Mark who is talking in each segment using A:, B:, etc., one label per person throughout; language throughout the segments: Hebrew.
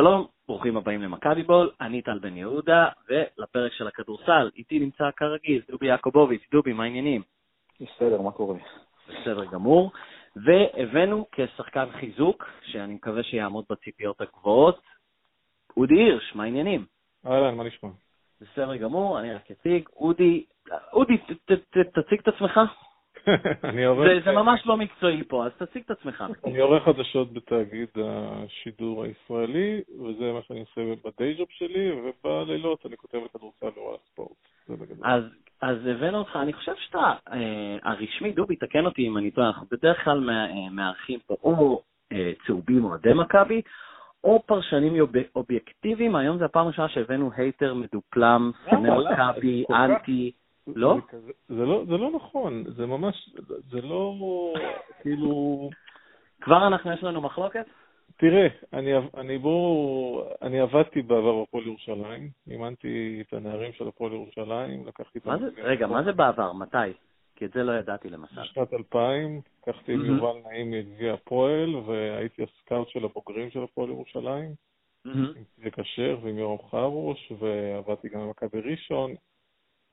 A: שלום, ברוכים הבאים למכבי בול, אני טל בן יהודה, ולפרק של הכדורסל, איתי נמצא כרגיל, דובי יעקובוביץ', דובי, מה העניינים?
B: בסדר, מה קורה?
A: בסדר גמור. והבאנו כשחקן חיזוק, שאני מקווה שיעמוד בציפיות הגבוהות, אודי הירש, מה העניינים?
C: אהלן, מה נשמע?
A: בסדר גמור, אני רק אציג. אודי, אודי, ת, ת, ת, תציג את עצמך. זה, ממש לא מקצועי פה, אז תציג את עצמך.
C: אני עורך חדשות בתאגיד השידור הישראלי, וזה מה שאני עושה בדיי ג'וב שלי, ובלילות אני כותב לכדורסל לוואלה ספורט. זה בגדול.
A: אז, הבאנו אותך, אני חושב שאתה אה, הרשמי, דובי, תקן אותי אם אני טועה, אנחנו בדרך כלל אה, מארחים פה או אה, צהובים אוהדי מכבי, או פרשנים אוב- אובייקטיביים, היום זו הפעם הראשונה שהבאנו הייטר מדופלם,
C: למה?
A: מכבי, אנטי, לא?
C: זה לא? זה לא נכון, זה ממש, זה לא, כאילו...
A: כבר אנחנו, יש לנו מחלוקת?
C: תראה, אני, אני בוא, אני עבדתי בעבר בפועל ירושלים, אימנתי את הנערים של הפועל ירושלים, לקחתי את
A: מה זה. רגע, מה זה בעבר? מתי? כי את זה לא ידעתי למשל.
C: בשנת 2000, לקחתי עם
A: מהמם.
C: יובל נעים את גביע הפועל, והייתי הסקאוט של הבוגרים של הפועל ירושלים,
A: מהמם.
C: עם צביקה שר ועם יורם חרוש, ועבדתי גם במכבי ראשון,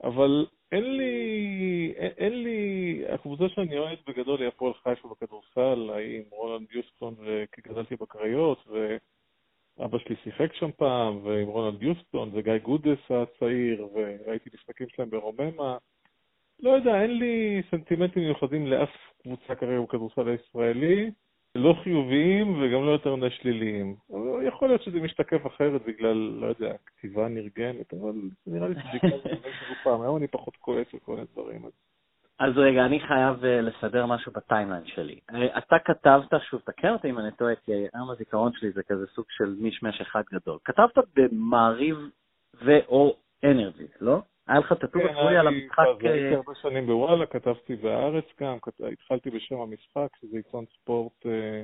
C: אבל אין לי, אין, לי, הקבוצה שאני אוהד בגדול היא הפועל חיפה בכדורסל, ההיא עם רולנד יוסטון, כי גדלתי בקריות, ואבא שלי שיחק שם פעם, ועם רולנד יוסטון, וגיא גודס הצעיר, וראיתי משחקים שלהם ברוממה. לא יודע, אין לי סנטימנטים מיוחדים לאף קבוצה כרגע בכדורסל הישראלי, לא חיוביים וגם לא יותר מדי שליליים. יכול להיות שזה משתקף אחרת בגלל, לא יודע, כתיבה נרגנת, אבל נראה לי שבעיקר זה כמו פעם. היום אני פחות כועס על כל מיני דברים. אז
A: אז רגע, אני חייב אה, לסדר משהו בטיימליין שלי. אה, אתה כתבת, שוב, תקן אותי אם אני טועה, כי היום הזיכרון שלי זה כזה סוג של מישמש אחד גדול. כתבת במעריב ו/או אנרג'י, לא? היה לך טאטו
C: כן,
A: רפואי
C: היה
A: על המשחק...
C: אז הייתי
A: אה,
C: הרבה שנים בוואלה, כתבתי בהארץ גם, התחלתי בשם המשחק, שזה עיתון ספורט אה,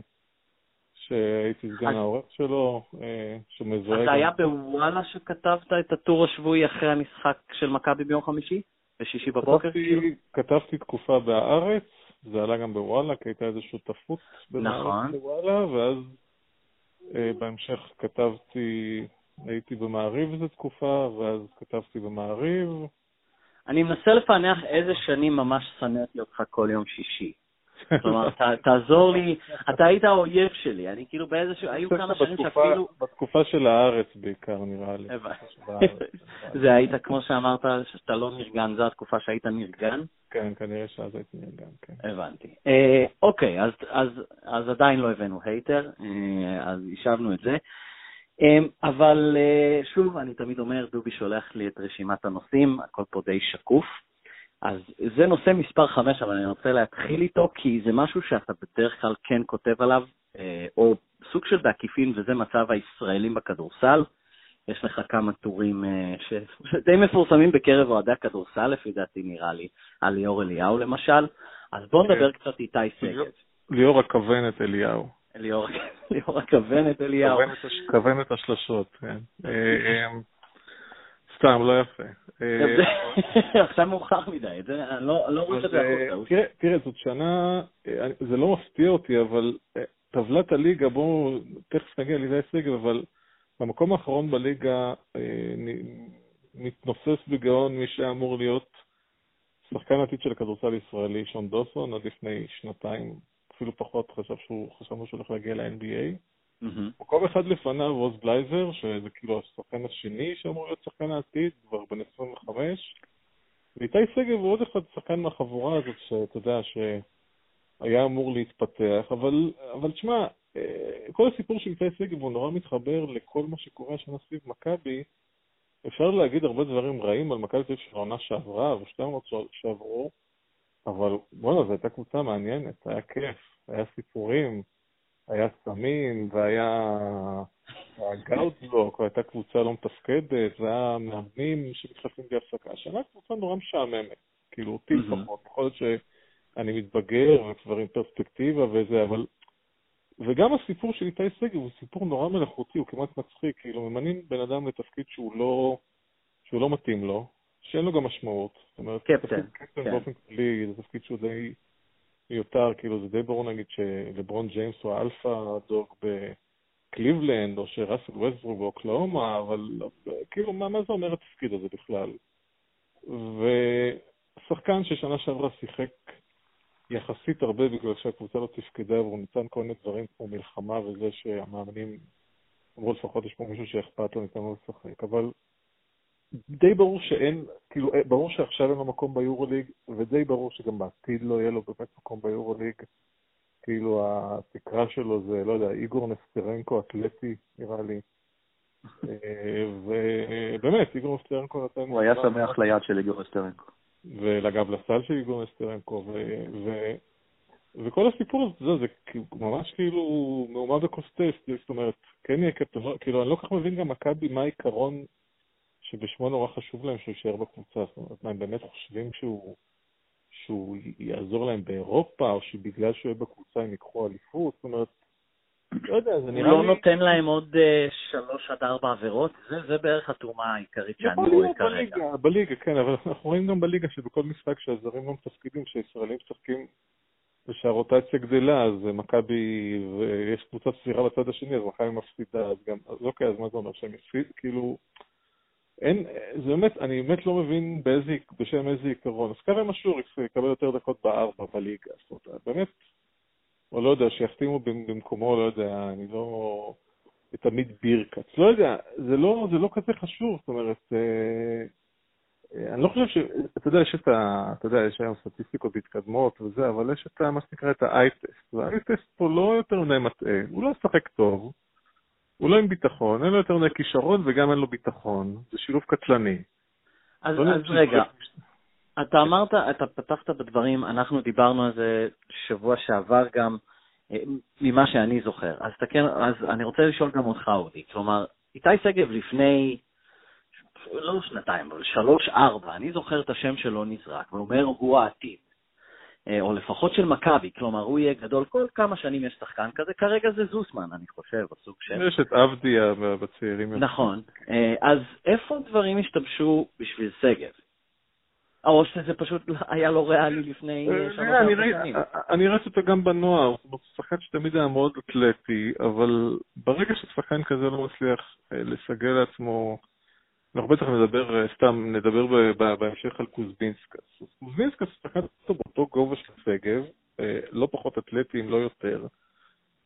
C: שהייתי סגן העורך שלו, אה, שמזוהה
A: אז. זה היה בוואלה שכתבת את הטור השבועי אחרי המשחק של מכבי ביום חמישי? בשישי בבוקר? כאילו?
C: כתבתי, תקופה בהארץ, זה עלה גם בוואלה, כי הייתה איזו שותפות
A: נכון.
C: הארץ לוואלה, ואז בהמשך כתבתי, הייתי במעריב איזו תקופה, ואז כתבתי במעריב.
A: אני מנסה לפענח איזה שנים ממש שנאתי אותך כל יום שישי. כלומר, ת- תעזור לי, אתה היית האויב שלי, אני כאילו באיזשהו, היו כמה שנים שאפילו...
C: בתקופה של הארץ בעיקר, נראה לי.
A: זה היית, כמו שאמרת, שאתה לא נרגן, זו התקופה שהיית נרגן?
C: כן, כנראה שאז הייתי נרגן, כן.
A: הבנתי. אה, אוקיי, אז, אז, אז עדיין לא הבאנו הייטר, אה, אז השבנו את זה. אה, אבל אה, שוב, אני תמיד אומר, דובי שולח לי את רשימת הנושאים, הכל פה די שקוף. אז זה נושא מספר 5, אבל אני רוצה להתחיל איתו, כי זה משהו שאתה בדרך כלל כן כותב עליו, אה, או סוג של בעקיפין, וזה מצב הישראלים בכדורסל. יש לך כמה טורים אה. שדי מפורסמים בקרב אוהדי הכדורסל, לפי דעתי נראה לי, על ליאור אליהו למשל. אז בוא נדבר קצת איתי שגב.
C: ליאור הכוונת אליהו.
A: ליאור הכוונת אליהו.
C: כוונת הש- כוונת השלשות, כן. אה, אה, סתם, לא יפה. אה,
A: עכשיו מאוחר מדי, אני לא לא רואה את
C: אז,
A: זה
C: אה,
A: החוצה.
C: תראה, זאת שנה, זה לא מפתיע אותי, אבל טבלת הליגה, בואו, תכף נגיע לידי שגב, אבל במקום האחרון בליגה מתנוסס בגאון מי שאמור להיות שחקן עתיד של הכדורסל הישראלי, שון דוסון, עד לפני שנתיים, אפילו פחות, חשב שהוא, חשבנו שהוא הולך להגיע ל-NBA. מקום אחד לפניו עוז בלייזר, שזה כאילו השחקן השני שאמור להיות שחקן העתיד, כבר בן 25. ואיתי שגב הוא עוד אחד שחקן מהחבורה הזאת, שאתה יודע, שהיה אמור להתפתח, אבל, אבל תשמע, אה, כל הסיפור של איתי שגב הוא נורא מתחבר לכל מה שקורה השנה סביב מכבי. אפשר להגיד הרבה דברים רעים על מכבי תל אביב של העונה שעברה, ושתי העונות שעברו, אבל בואנה, זו הייתה קבוצה מעניינת, היה כיף, היה סיפורים, היה סמים, והיה גאוטבלוק, והייתה קבוצה לא מתפקדת, והיה מאמנים שמתחלפים בלי הפסקה. השנה קבוצה נורא משעממת, כאילו אותי. לפחות, יכול להיות שאני מתבגר וכבר עם פרספקטיבה וזה, אבל... וגם הסיפור של איתי שגב הוא סיפור נורא מלאכותי, הוא כמעט מצחיק, כאילו ממנים בן אדם לתפקיד שהוא לא, שהוא לא מתאים לו, שאין לו גם משמעות. זאת אומרת,
A: קפטן,
C: קפטן
A: כן.
C: באופן כללי זה תפקיד שהוא די מיותר, כאילו זה די ברור נגיד שלברון ג'יימס הוא ה alpha dog בקליבלנד, או שראסל ווסטברוק באוקלהומה, אבל כאילו, מה, מה זה אומר התפקיד הזה בכלל? ושחקן ששנה שעברה שיחק יחסית הרבה בגלל שהקבוצה לא תפקדה, והוא ניתן כל מיני דברים כמו מלחמה וזה שהמאמנים אמרו לפחות יש פה מישהו שאכפת לו, ניתן לו לשחק, אבל די ברור שאין, כאילו, ברור שעכשיו אין לו מקום ביורוליג, ודי ברור שגם בעתיד לא יהיה לו באמת מקום ביורוליג. כאילו התקרה שלו זה, לא יודע, איגור נסטרנקו אתלטי, נראה לי. אה, ובאמת, איגור נסטרנקו נתן...
B: הוא היה שמח ליד של איגור נסטרנקו.
C: ולגב לסל של איגור נסטרנקו, ו... וכל הסיפור הזה, זה, זה ממש כאילו מהומה בקוסטס, זאת אומרת, כן יהיה קפטן, כאילו, אני לא כל כך מבין גם מכבי מה העיקרון שבשמו נורא חשוב להם שהוא יישאר בקבוצה, זאת אומרת, מה, הם באמת חושבים שהוא... שהוא יעזור להם באירופה, או שבגלל שהוא יהיה בקבוצה הם ייקחו אליפות, זאת אומרת, לא יודע, זה נראה
A: לי...
C: הוא
A: לא נותן להם עוד אה, שלוש עד ארבע עבירות? זה, זה בערך התרומה העיקרית שאני רואה כרגע.
C: בליגה, בליגה, כן, אבל אנחנו רואים גם בליגה שבכל משחק שהזרים לא מתפקידים, שהישראלים משחקים ושהרוטציה גדלה, אז מכבי, ויש קבוצה סבירה בצד השני, אז מכבי מפסידה, אז גם, אז אוקיי, אז מה זה אומר שהם יפסיד? כאילו... אין, זה באמת, אני באמת לא מבין באיזה, בשם איזה עיקרון. אז קרם אשור יקבל יותר דקות בארבע בליגה, זאת אומרת, באמת, או לא יודע, שיחתימו במקומו, לא יודע, אני לא... תמיד בירקץ. לא יודע, זה לא, זה לא כזה חשוב, זאת אומרת, אה, אה, אני לא חושב ש... אתה יודע, יש את ה... אתה יודע, יש היום סטטיסטיקות מתקדמות וזה, אבל יש את ה... מה שנקרא את ה-i-טסט, וה-i-טסט פה לא יותר מדי מטעה, הוא לא משחק טוב, הוא לא עם ביטחון, אין לו יותר מדי כישרון וגם אין לו ביטחון. זה שילוב קטלני.
A: אז, לא אז רגע, אתה אמרת, אתה פתחת בדברים, אנחנו דיברנו על זה שבוע שעבר גם, אה, ממה שאני זוכר. אז, תקן, אז אני רוצה לשאול גם אותך, אודי. כלומר, איתי שגב לפני, לא שנתיים, אבל שלוש-ארבע, אני זוכר את השם שלו נזרק, ואומר, הוא העתיד. אה, או לפחות של מכבי, כלומר הוא יהיה גדול, כל כמה שנים יש שחקן כזה, כרגע זה זוסמן, אני חושב, או סוג של...
C: יש את עבדיה בצעירים.
A: נכון, אה, אז איפה דברים השתמשו בשביל שגב? או שזה פשוט היה לא ריאלי לפני אה, שלוש שנים.
C: אני ראיתי אותו גם בנוער, הוא שחקן שתמיד היה מאוד אתלטי, אבל ברגע ששחקן כזה לא מצליח לסגל לעצמו אנחנו בטח נדבר, אה, סתם נדבר בהמשך על קוזבינסקס. קוזבינסקס שחקן אותו באותו גובה של שגב, אה, לא פחות אתלטי אם לא יותר,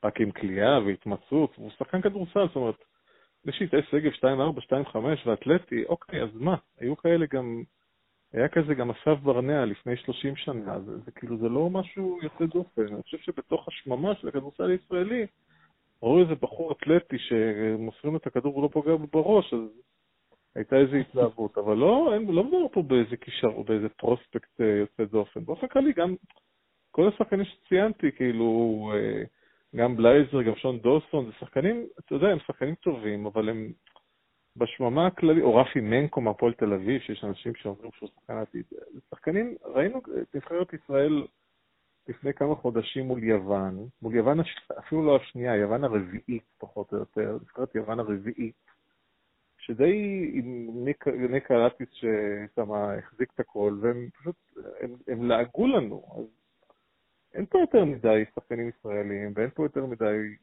C: רק עם כליאה והתמצאות, והוא שחקן כדורסל, זאת אומרת, יש לי שגב 2-4, 2-5 ואתלטי, אוקיי, אז מה? היו כאלה גם, היה כזה גם אסף ברנע לפני 30 שנה, זה, זה כאילו, זה לא משהו יוצא דופן. אני חושב שבתוך השממה של הכדורסל הישראלי, ראו איזה בחור אתלטי שמוסרים את הכדור ולא פוגע בראש, אז הייתה איזו התלהבות, אבל לא, אין, לא מדובר פה באיזה קישר או באיזה פרוספקט אה, יוצא דופן. באופן כללי, גם כל השחקנים שציינתי, כאילו, אה, גם בלייזר, גם שון דוסון, זה שחקנים, אתה יודע, הם שחקנים טובים, אבל הם בשממה הכללית, או רפי מנקו מהפועל תל אביב, שיש אנשים שאומרים שהוא שחקן עתיד. זה שחקנים, ראינו את נבחרת ישראל לפני כמה חודשים מול יוון, מול יוון, אפילו לא השנייה, יוון הרביעית פחות או יותר, נבחרת יוון הרביעית. שדי עם ניק אלטיס ששם החזיק את הכל, והם פשוט, הם, הם לעגו לנו, אז אין פה יותר מדי שחקנים ישראלים, ואין פה יותר מדי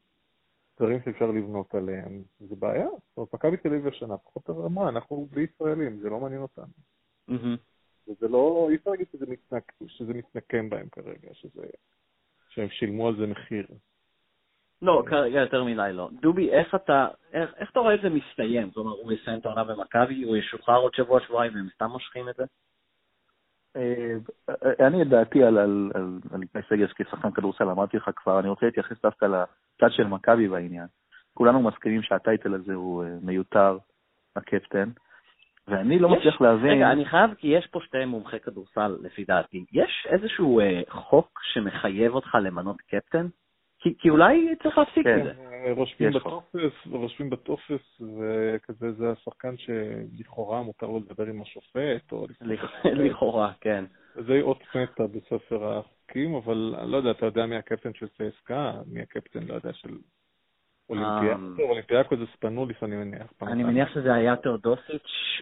C: דברים שאפשר לבנות עליהם, זה בעיה. זאת אומרת, מכבי תל אביב השנה פחות רמה, אנחנו בלי ישראלים, זה לא מעניין אותנו. Mm-hmm. וזה לא, אי אפשר להגיד שזה, מתנק, שזה מתנקם בהם כרגע, שזה, שהם שילמו על זה מחיר.
A: לא, כרגע יותר מדי לא. דובי, איך אתה, איך, איך אתה רואה את זה מסתיים? זאת אומרת, הוא יסיים את העונה במכבי, הוא ישוחרר עוד שבוע, שבועיים, והם סתם מושכים את זה?
B: אה, אני את דעתי על, על, על, על איתי סגל כשחקן כדורסל, אמרתי לך כבר, אני רוצה להתייחס דווקא לצד של מכבי בעניין. כולנו מסכימים שהטייטל הזה הוא אה, מיותר, הקפטן, ואני לא מצליח להבין...
A: רגע, אני חייב, כי יש פה שתי מומחי כדורסל, לפי דעתי. יש איזשהו אה, חוק שמחייב אותך למנות קפטן? כי, כי אולי צריך להפסיק כן. את זה.
C: רושמים בטופס, רושמים בטופס, וכזה זה השחקן שלכאורה מותר לו לדבר עם השופט, או...
A: לכאורה, כן.
C: זה אות מתה בספר החוקים, אבל אני לא יודע, אתה יודע מי הקפטן של CSKA, מי הקפטן, לא יודע, של אמ, אולימפיאקוס זה ספנוליס, אני מניח.
A: אני מניח שזה היה תאודוסיץ'.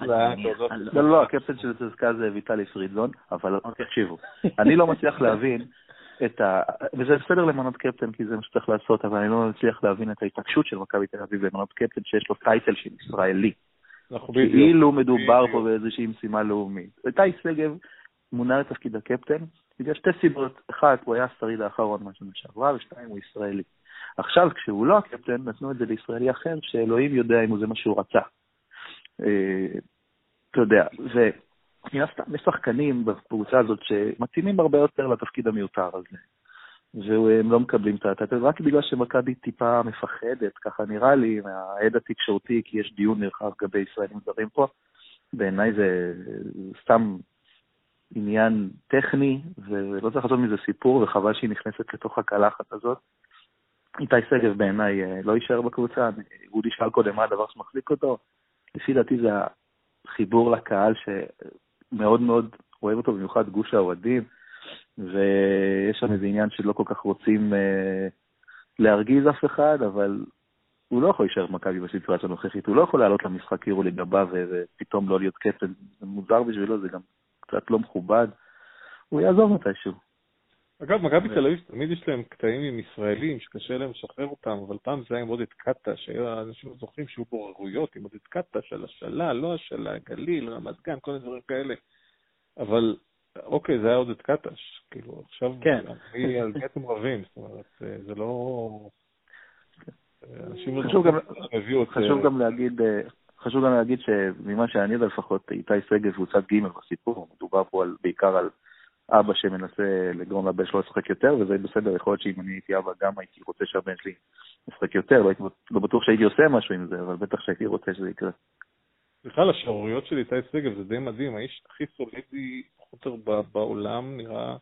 B: לא, לא, הקפטן של CSKA זה ויטלי פרידלון, אבל אוקיי. תקשיבו, אני לא מצליח להבין את ה... וזה בסדר למנות קפטן, כי זה מה שצריך לעשות, אבל אני לא מצליח להבין את ההתעקשות של מכבי תל אביב למנות קפטן שיש לו טייטל של ישראלי. כאילו מדובר פה באיזושהי משימה לאומית. איתי שגב מונה לתפקיד הקפטן בגלל שתי סיבות. אחת, הוא היה השריד האחרון מהשנה שעברה, ושתיים, הוא ישראלי. עכשיו, כשהוא לא הקפטן, נתנו את זה לישראלי אחר, שאלוהים יודע אם זה מה שהוא רצה. אה, אתה יודע, ומן הסתם יש שחקנים בקבוצה הזאת שמתאימים הרבה יותר לתפקיד המיותר הזה. והם לא מקבלים את הטייטל, רק בגלל שמכבי טיפה מפחדת, ככה נראה לי, מהעד התקשורתי, כי יש דיון נרחב לגבי ישראלים זרים פה. בעיניי זה סתם עניין טכני, ולא צריך לעשות מזה סיפור, וחבל שהיא נכנסת לתוך הקלחת הזאת. איתי שגב בעיניי אה, לא יישאר בקבוצה, אודי שאל קודם מה הדבר שמחזיק אותו, לפי דעתי זה החיבור לקהל שמאוד מאוד אוהב אותו, במיוחד גוש האוהדים. ויש שם איזה עניין שלא כל כך רוצים אה, להרגיז אף אחד, אבל הוא לא יכול להישאר במכבי בסיטואציה הנוכחית, הוא לא יכול לעלות למשחק כאילו לגביו ופתאום לא להיות קפטן, זה מוזר בשבילו, זה גם קצת לא מכובד, הוא יעזוב מתישהו.
C: אגב, מכבי תל אביב תמיד יש להם קטעים עם ישראלים שקשה להם לשחרר אותם, אבל פעם זה היה עם עודד קאטה, שאנשים זוכרים שהיו בוררויות עם עודד קאטה של השאלה, לא השאלה, גליל, רמת גן, כל מיני דברים כאלה. אבל אוקיי, זה היה עודד קטש, כאילו, עכשיו,
A: כן.
C: אני על אתם רבים, זאת אומרת, אה, זה לא...
B: אנשים לא חשוב גם, חשוב גם להגיד, אה, חשוב גם להגיד שממה שאני יודע לפחות, איתי שגב הוא צד ג' בסיפור, מדובר פה על, בעיקר על אבא שמנסה לגרום לבן שלו לשחק יותר, וזה בסדר, יכול להיות שאם אני הייתי אבא גם הייתי רוצה שהבן שלי ישחק יותר, לא, הייתי, לא בטוח שהייתי עושה משהו עם זה, אבל בטח שהייתי רוצה שזה יקרה.
C: בכלל, השערוריות של איתי שגב זה די מדהים, האיש הכי סולידי פוטר בעולם נראה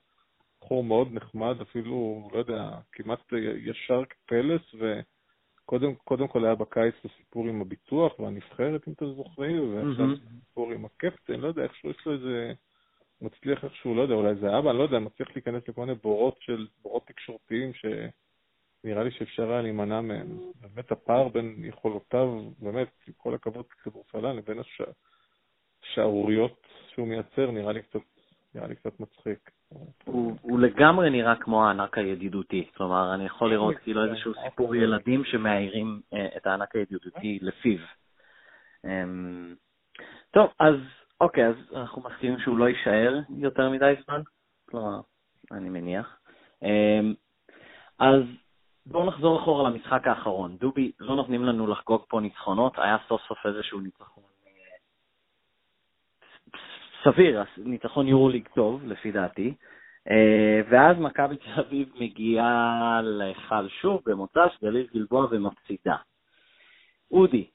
C: בחור מאוד נחמד, אפילו, לא יודע, כמעט ישר כפלס, וקודם כל היה בקיץ הסיפור עם הביטוח והנבחרת, אם אתם זוכרים, ועכשיו סיפור עם הקפטן, לא יודע, איכשהו יש לו איזה... מצליח איכשהו, לא יודע, אולי זה אבא, לא יודע, מצליח להיכנס לכל מיני בורות של, בורות תקשורתיים שנראה לי שאפשר היה להימנע מהם. באמת הפער בין יכולותיו, באמת, עם כל הכבוד ככדורסלן, לבין השערוריות שהוא מייצר, נראה לי קצת נראה לי קצת מצחיק.
A: הוא, הוא לגמרי נראה כמו הענק הידידותי, כלומר, אני יכול לראות כאילו איזשהו סיפור ילדים שמאיירים אה, את הענק הידידותי לפיו. אמ, טוב, אז אוקיי, אז אנחנו מסכימים שהוא לא יישאר יותר מדי זמן? כלומר, אני מניח. אמ, אז בואו נחזור אחורה למשחק האחרון. דובי, לא נותנים לנו לחגוג פה ניצחונות, היה סוף סוף איזשהו ניצחון סביר, ניצחון יורוליג טוב, לפי דעתי. אה, ואז מכבי תל אביב מגיעה להיכל שוב במוצ"ש, גליל גלבוע ומפסידה. אודי,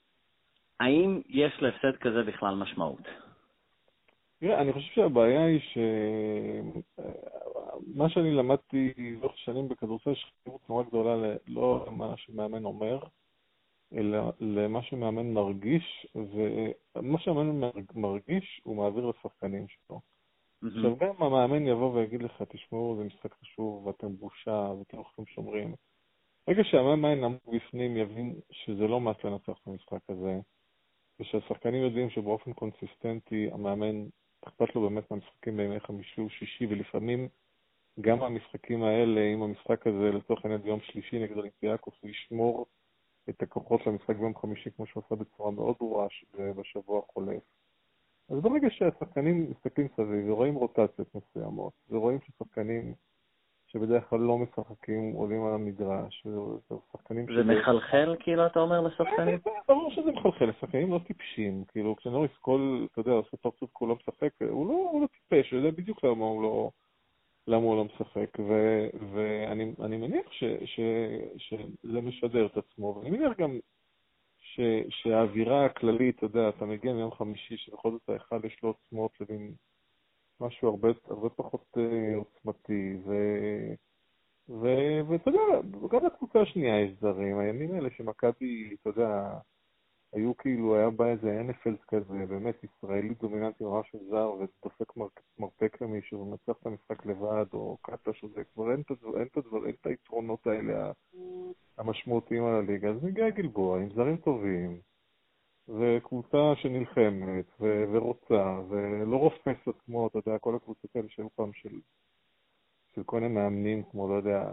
A: האם יש להפסד כזה בכלל משמעות?
C: תראה, אני חושב שהבעיה היא שמה שאני למדתי לאורך שנים בכדורסל, יש חשיבות נורא גדולה לא למה שמאמן אומר, אלא למה שמאמן מרגיש, ומה שמאמן מרגיש הוא מעביר לשחקנים שלו. עכשיו, גם המאמן יבוא ויגיד לך, תשמעו, זה משחק חשוב, ואתם בושה, ואתם הולכים שומרים. ברגע שהמאמן עמוק בפנים יבין שזה לא מס לנצח את המשחק הזה, ושהשחקנים יודעים שבאופן קונסיסטנטי המאמן, אכפת לו באמת מהמשחקים בימי חמישי ושישי, ולפעמים גם המשחקים האלה, אם המשחק הזה לצורך העניין ביום שלישי נגד אולימפיאקוס, הוא ישמור את הכוחות למשחק ביום חמישי, כמו שהוא עשה בצורה מאוד ברורה בשבוע החולף. אז ברגע שהשחקנים מסתכלים סביב ורואים רוטציות מסוימות, ורואים ששחקנים שבדרך כלל לא משחקים עולים על המגרש, ושחקנים...
A: זה מחלחל, כאילו, אתה אומר, לשחקנים?
C: ברור שזה מחלחל, לשחקנים לא טיפשים. כאילו, כשנוריס כל, אתה יודע, עושה פרצוף כולו משחק, הוא לא, הוא לא טיפש, הוא יודע בדיוק למה הוא לא... למה הוא לא משחק, ו, ואני מניח ש, ש, שזה משדר את עצמו, ואני מניח גם ש, שהאווירה הכללית, אתה יודע, אתה מגיע מיום חמישי, שבכל זאת האחד יש לו עוצמות לבין משהו הרבה, הרבה פחות uh, עוצמתי, ו... ואתה יודע, גם לקבוצה השנייה יש זרים, הימים האלה שמכבי, אתה יודע, היו כאילו, היה בא איזה NFL כזה, באמת ישראלי דומיננטי ממש זר, ודופק מרפק למישהו ומנצח את המשחק לבד, או קטש או זה, כבר אין את, הדבר, אין, את הדבר, אין את היתרונות האלה המשמעותיים על הליגה. אז מגיע גלבוע עם זרים טובים, וקבוצה שנלחמת ו- ורוצה, ולא רופסת כמו, אתה יודע, כל הקבוצות האלה שהיו פעם של של כל מיני מאמנים, כמו, לא יודע,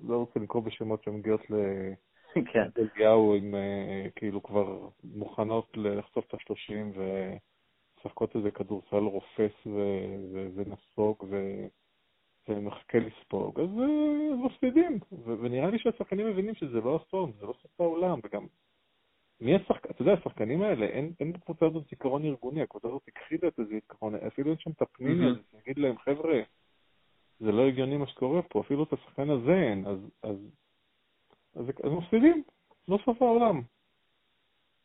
C: לא רוצה לקרוא בשמות שמגיעות
A: כן.
C: לאליהו, עם אה, כאילו כבר מוכנות לחשוף את השלושים ומשחקות איזה כדורסל רופס ו- ו- ונסוג ו- ומחכה לספוג, אז אה, מפסידים. ונראה לי שהשחקנים מבינים שזה לא אסון, זה לא סוף העולם, וגם מי השחקן, אתה יודע, השחקנים האלה, אין, אין בקבוצה הזאת זיכרון ארגוני, הקבוצה הזאת הכחידה את הזיכרון, אפילו אין שם את הפנימי הזה, שיגיד להם, חבר'ה, זה לא הגיוני מה שקורה פה, אפילו את השחקן הזה אין, אז, אז, אז, אז מפסידים, לא סוף העולם.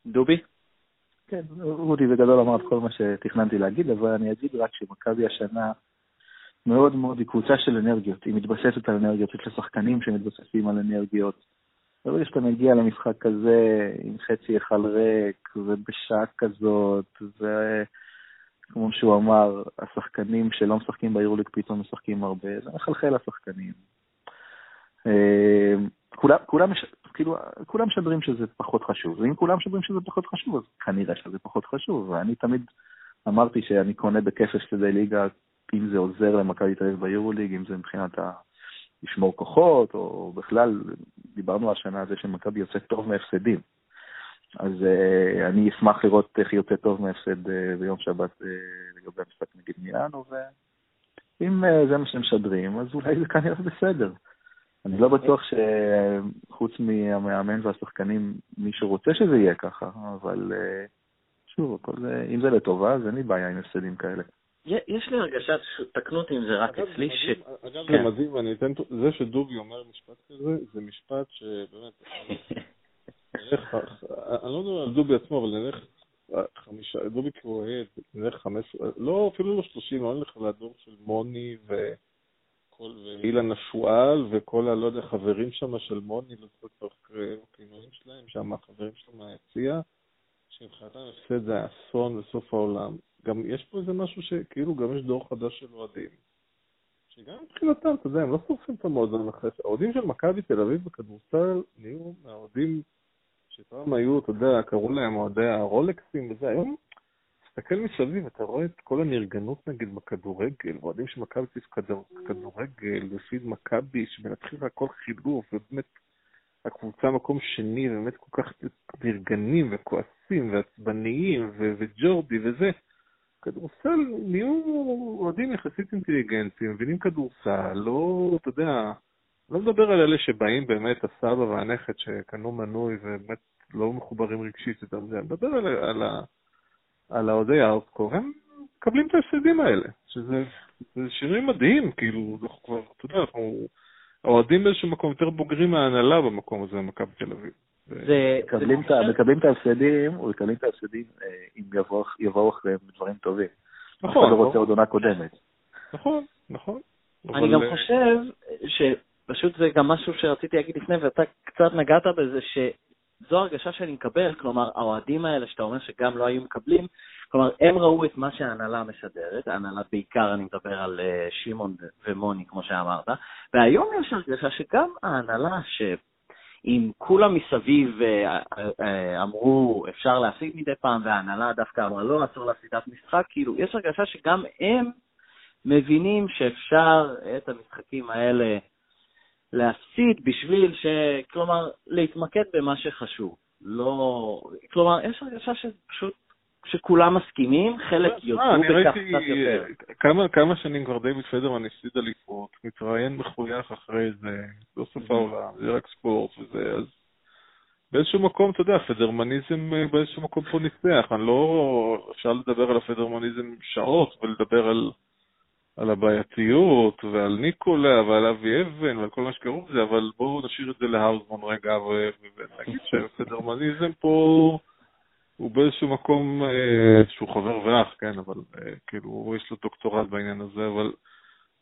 A: דובי?
B: כן, רודי בגדול אמר את כל מה שתכננתי להגיד, אבל אני אגיד רק שמכבי השנה מאוד מאוד היא קבוצה של אנרגיות, היא מתבססת על אנרגיות, יש לה שחקנים שמתבססים על אנרגיות. ברגע שאתה מגיע למשחק כזה עם חצי היכל ריק ובשעה כזאת, וכמו שהוא אמר, השחקנים שלא משחקים ביורוליג פתאום משחקים הרבה, זה מחלחל לשחקנים. אה, כאילו, כולם משדרים שזה פחות חשוב, ואם כולם משדרים שזה פחות חשוב, אז כנראה שזה פחות חשוב, ואני תמיד אמרתי שאני קונה בכיף הפסדי ליגה, אם זה עוזר למכבי תל אביב ביורוליג, אם זה מבחינת ה... לשמור כוחות, או בכלל, דיברנו השנה על זה שמכבי יוצא טוב מהפסדים. אז uh, אני אשמח לראות איך יוצא טוב מהפסד uh, ביום שבת uh, לגבי המשחק נגד מילאנו, ואם uh, זה מה שהם משדרים, אז אולי זה כנראה בסדר. אני לא בטוח שחוץ מהמאמן והשחקנים, מישהו רוצה שזה יהיה ככה, אבל uh, שוב, הכל, uh, אם זה לטובה, אז אין לי בעיה עם הפסדים כאלה.
A: יש לי הרגשה, תקנו אותי אם זה רק אצלי, ש...
C: אגב, זה כן. מדהים, ואני אתן... זה שדובי אומר משפט כזה, זה משפט שבאמת... אני לא מדבר על דובי עצמו, אבל נלך חמישה, דובי כאוהד, נלך חמש, לא, אפילו לא שלושים, לא נלך לדור של מוני וכל, ואילן השועל וכל הלא יודע, חברים שם של מוני, לא זוכר כבר הכינויים שלהם, שם החברים שלו מהיציע, שמבחינתם הפסד זה האסון וסוף העולם. גם יש פה איזה משהו שכאילו גם יש דור חדש של אוהדים. שגם מבחינתם, אתה יודע, הם לא שורפים את המועדון אחרי זה. האוהדים של מכבי תל אביב בכדורסל נהיו מהאוהדים שפעם היו, אתה יודע, קראו להם אוהדי הרולקסים וזה. היום, תסתכל מסביב, אתה רואה את כל הנרגנות נגיד בכדורגל, אוהדים של מכבי תל אביב כדורגל, ופיד מכבי, שמנתחים הכל חילוף, ובאמת הקבוצה מקום שני, ובאמת כל כך נרגנים וכועסים ועצבניים, וג'ורדי וזה. כדורסל נהיו אוהדים יחסית אינטליגנטים, מבינים כדורסל, לא, אתה יודע, לא מדבר על אלה שבאים באמת, הסבא והנכד שקנו מנוי ובאמת לא מחוברים רגשית יותר מזה, אני מדבר על, על, על האוהדי הארדקור, הם מקבלים את ההפסדים האלה, שזה שירים מדהים, כאילו, אנחנו כבר, אתה יודע, אנחנו אוהדים באיזשהו מקום יותר בוגרים מההנהלה במקום הזה במכבי תל אביב.
B: מקבלים את ההפסדים, מקבלים את ההפסדים אה, אם יבואו אחריהם דברים טובים.
C: נכון.
B: אתה לא רוצה עוד עונה קודמת.
C: נכון, נכון.
A: אני גם אה, חושב שפשוט זה גם משהו שרציתי להגיד לפני, ואתה קצת נגעת בזה, שזו הרגשה שאני מקבל, כלומר, האוהדים האלה שאתה אומר שגם לא היו מקבלים, כלומר, הם ראו את מה שההנהלה משדרת, ההנהלה בעיקר, אני מדבר על אה, שמעון ומוני, כמו שאמרת, והיום יש הרגשה שגם ההנהלה, ש... אם כולם מסביב אה, אה, אמרו אפשר להפסיד מדי פעם, וההנהלה דווקא אמרה לא, אסור להפסידת משחק, כאילו, יש הרגשה שגם הם מבינים שאפשר את המשחקים האלה להפסיד בשביל ש... כלומר, להתמקד במה שחשוב. לא... כלומר, יש הרגשה שפשוט שכולם מסכימים, חלק יודו בכך קצת יותר.
C: כמה, כמה שנים כבר דיוויד פדרמן הפסיד אליפות, מתראיין מחוייך אחרי זה, לא סוף העולם, זה רק ספורט וזה, אז באיזשהו מקום, אתה יודע, פדרמניזם אה, באיזשהו מקום פה ניצח, אני לא... אפשר לדבר על הפדרמניזם שעות ולדבר על, על הבעייתיות ועל ניקולה ועל אבי אבן ועל כל מה שקראו לזה, אבל בואו נשאיר את זה להאוזמן רגע ונגיד שהפדרמניזם פה... הוא באיזשהו מקום אה, שהוא חבר ואח, כן, אבל אה, כאילו, יש לו דוקטורט בעניין הזה, אבל...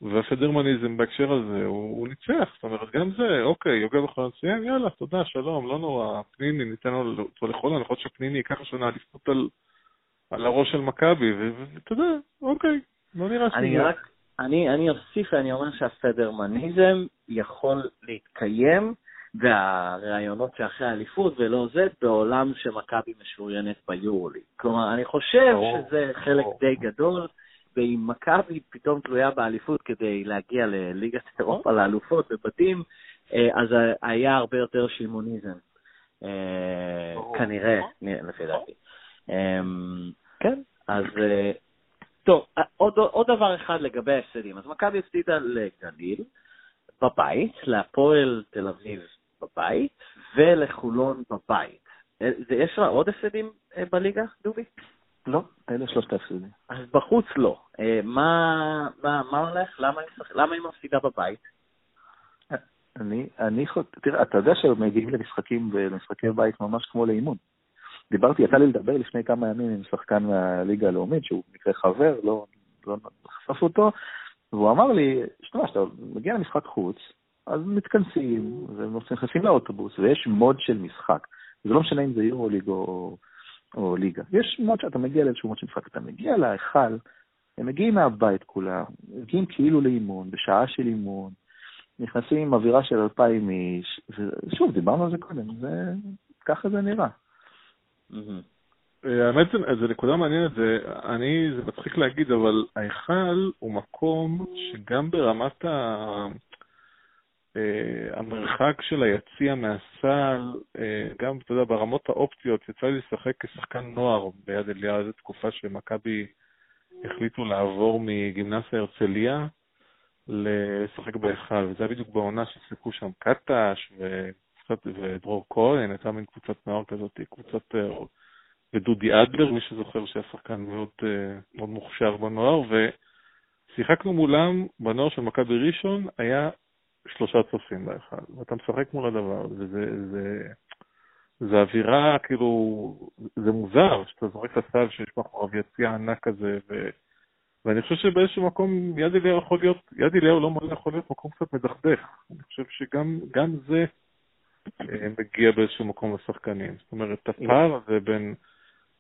C: והפדרמניזם בהקשר הזה, הוא, הוא ניצח, זאת אומרת, גם זה, אוקיי, יוגב יכול לציין, יאללה, תודה, שלום, לא נורא, פניני, ניתן לו אותו לכל הנחות שפניני ייקח השנה אליפות על, על הראש של מכבי, ואתה יודע, אוקיי, לא נראה שזה...
A: אני רק, אני, אני אוסיף ואני אומר שהפדרמניזם יכול להתקיים והרעיונות שאחרי האליפות ולא זה, בעולם שמכבי משוריינת ביורוליג. כלומר, אני חושב שזה חלק די גדול, ואם מכבי פתאום תלויה באליפות כדי להגיע לליגת אירופה, לאלופות, בבתים, אה, אז היה הרבה יותר שימוניזם. כנראה, לפי דעתי. אמ, כן, אז טוב, עוד, עוד דבר אחד לגבי ההפסדים. אז מכבי הפסידה לגליל בבית, להפועל תל אביב בבית ולחולון בבית. יש לה עוד הפסדים בליגה, דובי?
B: לא, אלה שלושת ההפסדים.
A: אז בחוץ לא. מה, מה, מה הולך? למה היא, למה היא מפסידה בבית?
B: אני, אני, תראה, אתה יודע שמגיעים למשחקים, למשחקי בית ממש כמו לאימון. דיברתי, יצא לי לדבר לפני כמה ימים עם שחקן מהליגה הלאומית, שהוא מקרה חבר, לא, לא חשף אותו, והוא אמר לי, שתראה, כשאתה מגיע למשחק חוץ, אז מתכנסים, ונכנסים לאוטובוס, ויש מוד של משחק. זה לא משנה אם זה יורו ליג או, או ליגה. יש מוד שאתה מגיע לאיזשהו מוד של משחק, אתה מגיע להיכל, הם מגיעים מהבית כולם, מגיעים כאילו לאימון, בשעה של אימון, נכנסים עם אווירה של אלפיים איש, ושוב, דיברנו על זה קודם, זה, ככה זה נראה.
C: אה, האמת, זו נקודה מעניינת, זה, אני, זה מצחיק להגיד, אבל ההיכל הוא מקום שגם ברמת ה... Uh, המרחק של היציע מהסל, uh, גם, אתה יודע, ברמות האופציות, יצא לי לשחק כשחקן נוער ביד אליהו, זו תקופה שמכבי החליטו לעבור מגימנסיה הרצליה לשחק בהיכל, וזה היה בדיוק בעונה ששיחקו שם קטש ודרור כהן, הייתה מין קבוצת נוער כזאת, קבוצת... ודודי אדלר, מי שזוכר שהיה שחקן מאוד, מאוד מוכשר בנוער, ושיחקנו מולם בנוער של מכבי ראשון, היה שלושה צופים באחד, ואתה משחק מול הדבר הזה, זה, זה, אווירה, כאילו, זה מוזר שאתה זורק לסל שיש מאחוריו יציע ענק כזה, ו, ואני חושב שבאיזשהו מקום יד אליהו יכול להיות, יד אליהו לא יכול להיות מקום קצת מדכדך. אני חושב שגם זה אה, מגיע באיזשהו מקום לשחקנים. זאת אומרת, הפער הזה בין,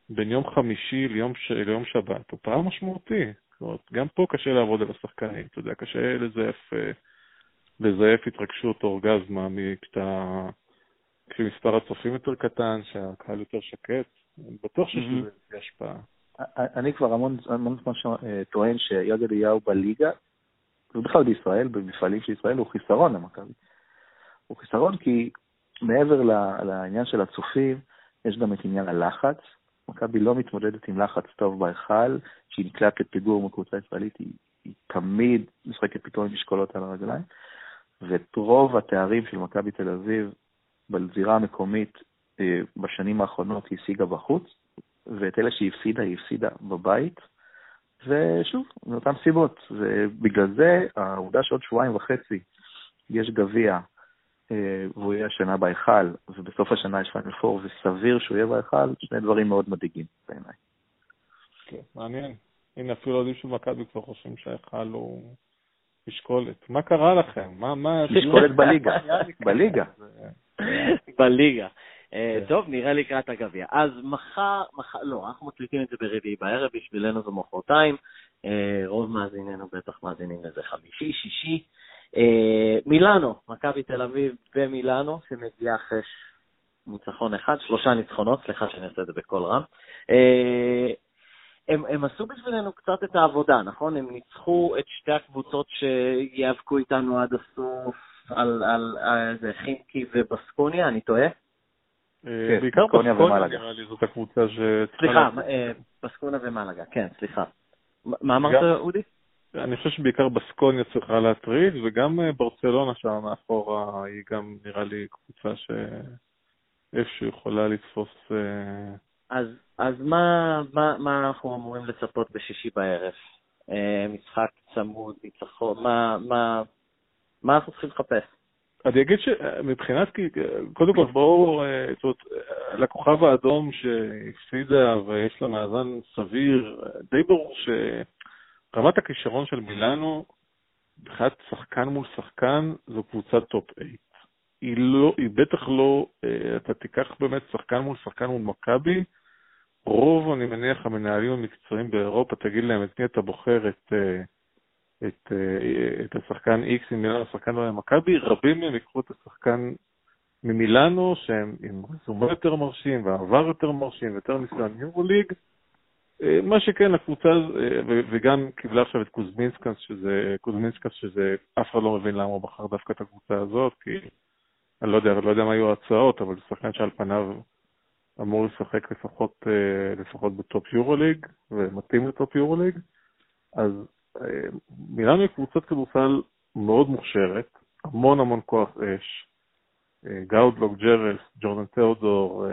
C: בין יום חמישי ליום, ש, ליום שבת הוא פער משמעותי. זאת אומרת, גם פה קשה לעבוד על השחקנים, אתה יודע, קשה לזייף, אה, לזייף התרגשות או אורגזמה מכתה... כשמספר הצופים יותר קטן, שהקהל יותר שקט, אני בטוח שיש לזה השפעה.
B: אני כבר המון זמן אה, טוען שיד אליהו בליגה, ובכלל בישראל, במפעלים של ישראל, הוא חיסרון למכבי. הוא חיסרון כי מעבר לעניין של הצופים, יש גם את עניין הלחץ. מכבי לא מתמודדת עם לחץ טוב בהיכל, כשהיא נקלעת לפיגור מקבוצה ישראלית, היא, היא תמיד משחקת פתאום עם משקולות על הרגליים, ואת רוב התארים של מכבי תל אביב בזירה המקומית אה, בשנים האחרונות היא השיגה בחוץ, ואת אלה שהיא הפסידה, היא הפסידה בבית, ושוב, מאותן סיבות. ובגלל זה, העובדה שעוד שבועיים וחצי יש גביע, אה, והוא יהיה השנה בהיכל, ובסוף השנה יש פיינל פור, וסביר שהוא יהיה בהיכל, שני דברים מאוד מדאיגים בעיניי.
C: כן, מעניין. הנה, אפילו אוהדים של מכבי כבר חושבים שההיכל הוא משקולת. מה קרה לכם? מה, מה...
B: משקולת בליגה. בליגה.
A: בליגה. אה, כן. טוב, נראה לקראת הגביע. אז מחר, מחר, לא, אנחנו מקליטים את זה ברביעי בערב, בשבילנו זה מחרתיים. אה, רוב מאזיננו בטח מאזינים לזה חמישי, שישי. אה, מילאנו, מכבי תל אביב במילאנו, שמגיעה אחרי ניצחון אחד, שלושה ניצחונות, סליחה שאני עושה את זה בקול רם. הם, הם עשו בשבילנו קצת את העבודה, נכון? הם ניצחו את שתי הקבוצות שיאבקו איתנו עד הסוף על, על, על, על חימקי ובסקוניה, אני טועה?
C: אה, כן, בעיקר בסקוניה נראה לי זאת הקבוצה ש...
A: סליחה, בסקונה אה, ומלגה, כן, סליחה. מה אמרת, אודי?
C: אני חושב שבעיקר בסקוניה צריכה להטריד, וגם אה, ברצלונה שם מאחורה היא גם נראה לי קבוצה שאיפשהו יכולה לתפוס...
A: אז, אז מה, מה, מה אנחנו אמורים לצפות בשישי בערב? משחק צמוד, ניצחון, מה, מה, מה אנחנו צריכים לחפש?
C: אני אגיד שמבחינת, קודם כל בואו, זאת אומרת, לכוכב האדום שהפסידה ויש לה מאזן סביר, די ברור שרמת הכישרון של מילאנו, מבחינת שחקן מול שחקן, זו קבוצת top 8. היא לא, היא בטח לא, אתה תיקח באמת שחקן מול שחקן מול מכבי, רוב, אני מניח, המנהלים המקצועיים באירופה, תגיד להם את מי אתה בוחר, את... את, אה, את השחקן X עם מילאנו, השחקן לא היה מכבי, רבים מהם ייקחו את השחקן ממילאנו, שהם עם רזומה יותר מרשים ועבר יותר מרשים ויותר ניסיון יורוליג, אה, מה שכן, הקבוצה, אה, וגם קיבלה עכשיו את קוזמינסקס, שזה, קוזמינסקס, שזה, אף אחד לא מבין למה הוא בחר דווקא את הקבוצה הזאת, כי אני לא יודע, אני לא יודע מה היו ההצעות, אבל זה שחקן שעל פניו אמור לשחק לפחות, אה, לפחות ב top יורוליג, ומתאים ל top יורוליג. אז מילאנו היא קבוצת כדורסל מאוד מוכשרת, המון המון כוח אש. גאודלוק, ג'רלס, ג'ורדן תיאודור,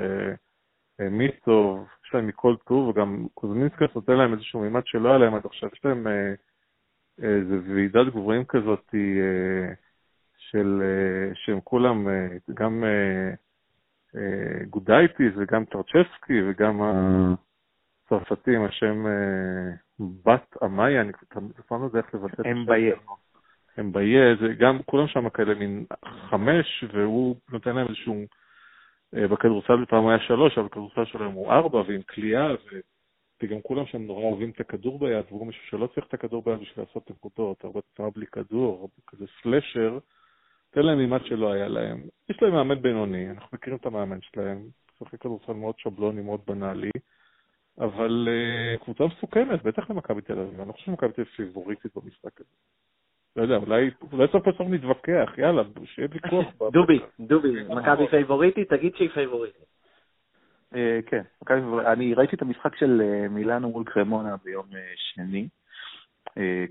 C: מיצוב, יש להם מכל טוב, וגם קוזמינסקס נותן להם איזשהו מימד שלא היה להם עד עכשיו. יש להם אה, איזה ועידת גבוהים כזאת אה, של, אה, שהם כולם, גם גודייטיס וגם טרצ'סקי וגם הצרפתים, השם בת אמאיה, אני כבר לא יודע איך לבטא את
B: זה. הם ביה.
C: הם ביה, זה גם, כולם שם כאלה מין חמש, והוא נותן להם איזשהו... אה, בכדורסל בפעם היה שלוש, אבל בכדורסל שלהם הוא ארבע, ועם כליאה, ו... וגם כולם שם נורא אוהבים את הכדור ביד, והוא מישהו שלא צריך את הכדור ביד בשביל לעשות נקודות, הרבה פעמים בלי כדור, כזה סלשר, נתן להם מימד שלא היה להם. יש להם מאמן בינוני, אנחנו מכירים את המאמן שלהם, משחק כדורסל מאוד שבלוני, מאוד בנאלי, אבל uh, קבוצה מסוכנת, בטח למכבי תל אביב, אני לא חושב שמכבי תל אביב פייבוריטית במשחק הזה. לא יודע, אולי, אולי סוף בסוף נתווכח, יאללה, שיהיה ויכוח.
A: דובי, דובי, מכבי פייבוריטית, תגיד שהיא פייבוריטית.
B: אה, כן, אני ראיתי את המשחק של אה, מילאנו מול קרמונה ביום אה, שני.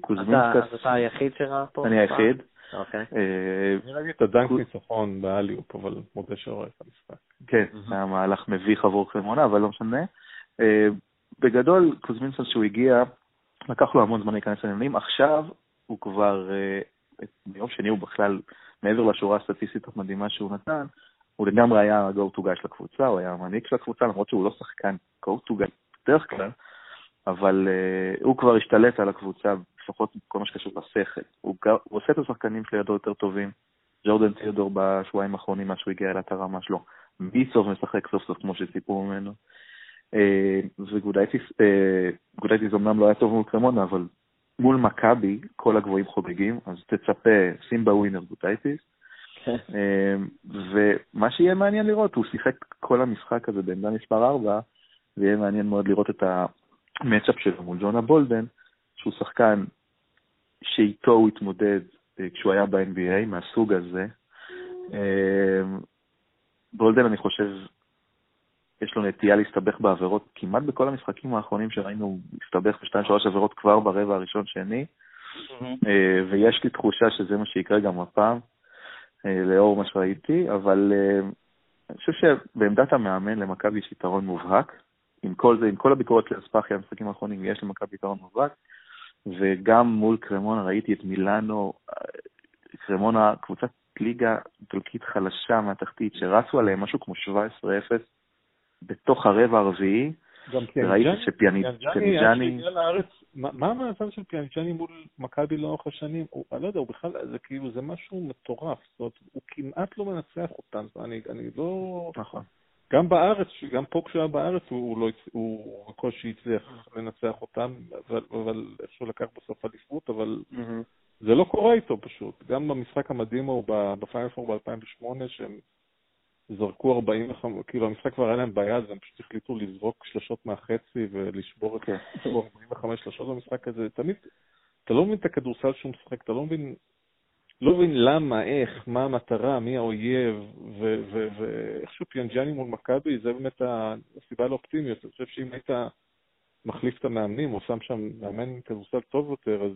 A: קוזמינסקס... אתה היחיד שראה פה?
B: אני היחיד.
A: אוקיי.
C: אני ראיתי את הדנק ניצחון באליופ, אבל מודה שרואה את המשחק.
B: כן, זה היה מהלך מביך עבור קרמונה, אבל לא משנה. בגדול, קוזמינסקס שהוא הגיע, לקח לו המון זמן להיכנס לעניינים. עכשיו הוא כבר, אה, ביום שני הוא בכלל, מעבר לשורה הסטטיסטית המדהימה שהוא נתן, הוא לגמרי היה ה-go to guy של הקבוצה, הוא היה המנהיג של הקבוצה, למרות שהוא לא שחקן go to guy בדרך כלל, אבל uh, הוא כבר השתלט על הקבוצה, לפחות בכל מה שקשור לשכל. הוא, הוא עושה את השחקנים שלידו יותר טובים. ג'ורדן תיאודור בשבועיים האחרונים, מאז שהוא הגיע אל הרמה שלו. מיצוב משחק סוף סוף כמו שסיפרו ממנו. Uh, וגודייטיס, uh, אמנם לא היה טוב מול קרמונה, אבל מול מכבי, כל הגבוהים חוגגים, אז תצפה, שים בווינר גודייטיס. כן. אמ, ומה שיהיה מעניין לראות, הוא שיחק כל המשחק הזה בעמדה מספר 4, ויהיה מעניין מאוד לראות את המצ'אפ שלו מול ג'ונה בולדן, שהוא שחקן שאיתו הוא התמודד אה, כשהוא היה ב-NBA, מהסוג הזה. אמ, בולדן, אני חושב, יש לו נטייה להסתבך בעבירות כמעט בכל המשחקים האחרונים שראינו, הוא הסתבך בשתיים שלוש עבירות כבר ברבע הראשון-שני, אה, ויש לי תחושה שזה מה שיקרה גם הפעם, אה, לאור מה שראיתי, אבל אה, אני חושב שבעמדת המאמן למכבי יש יתרון מובהק. עם כל זה, עם כל הביקורת של אספחי המשחקים האחרונים, יש למכבי יתרון מובהק, וגם מול קרמונה ראיתי את מילאנו, קרמונה, קבוצת ליגה איטלקית חלשה מהתחתית, שרצו עליהם משהו כמו 17-0 בתוך הרבע הרביעי, ראיתי שפיאניג'אני...
C: מה המאזן של פיאניג'אני מול מכבי לאורך השנים? אני לא יודע, הוא בכלל, זה כאילו, זה משהו מטורף. זאת אומרת, הוא כמעט לא מנצח אותם. אני לא...
B: נכון.
C: גם בארץ, גם פה כשהוא היה בארץ, הוא, לא, הוא בקושי הצליח לנצח אותם, אבל, אבל איכשהו לקח בסוף אליפות, אבל mm-hmm. זה לא קורה איתו פשוט. גם במשחק המדהים ההוא בפיינל ב-2008, שהם זרקו 45, כאילו המשחק כבר היה להם ביד, והם פשוט החליטו לזרוק שלושות מהחצי ולשבור את 45 שלושות במשחק הזה. תמיד, אתה לא מבין את הכדורסל שהוא משחק, אתה לא מבין, לא מבין למה, איך, מה המטרה, מי האויב, ואיכשהו פיאנג'אני מול מכבי, זה באמת הסיבה לאופטימיות. אני חושב שאם היית מחליף את המאמנים, או שם שם מאמן כדורסל טוב יותר, אז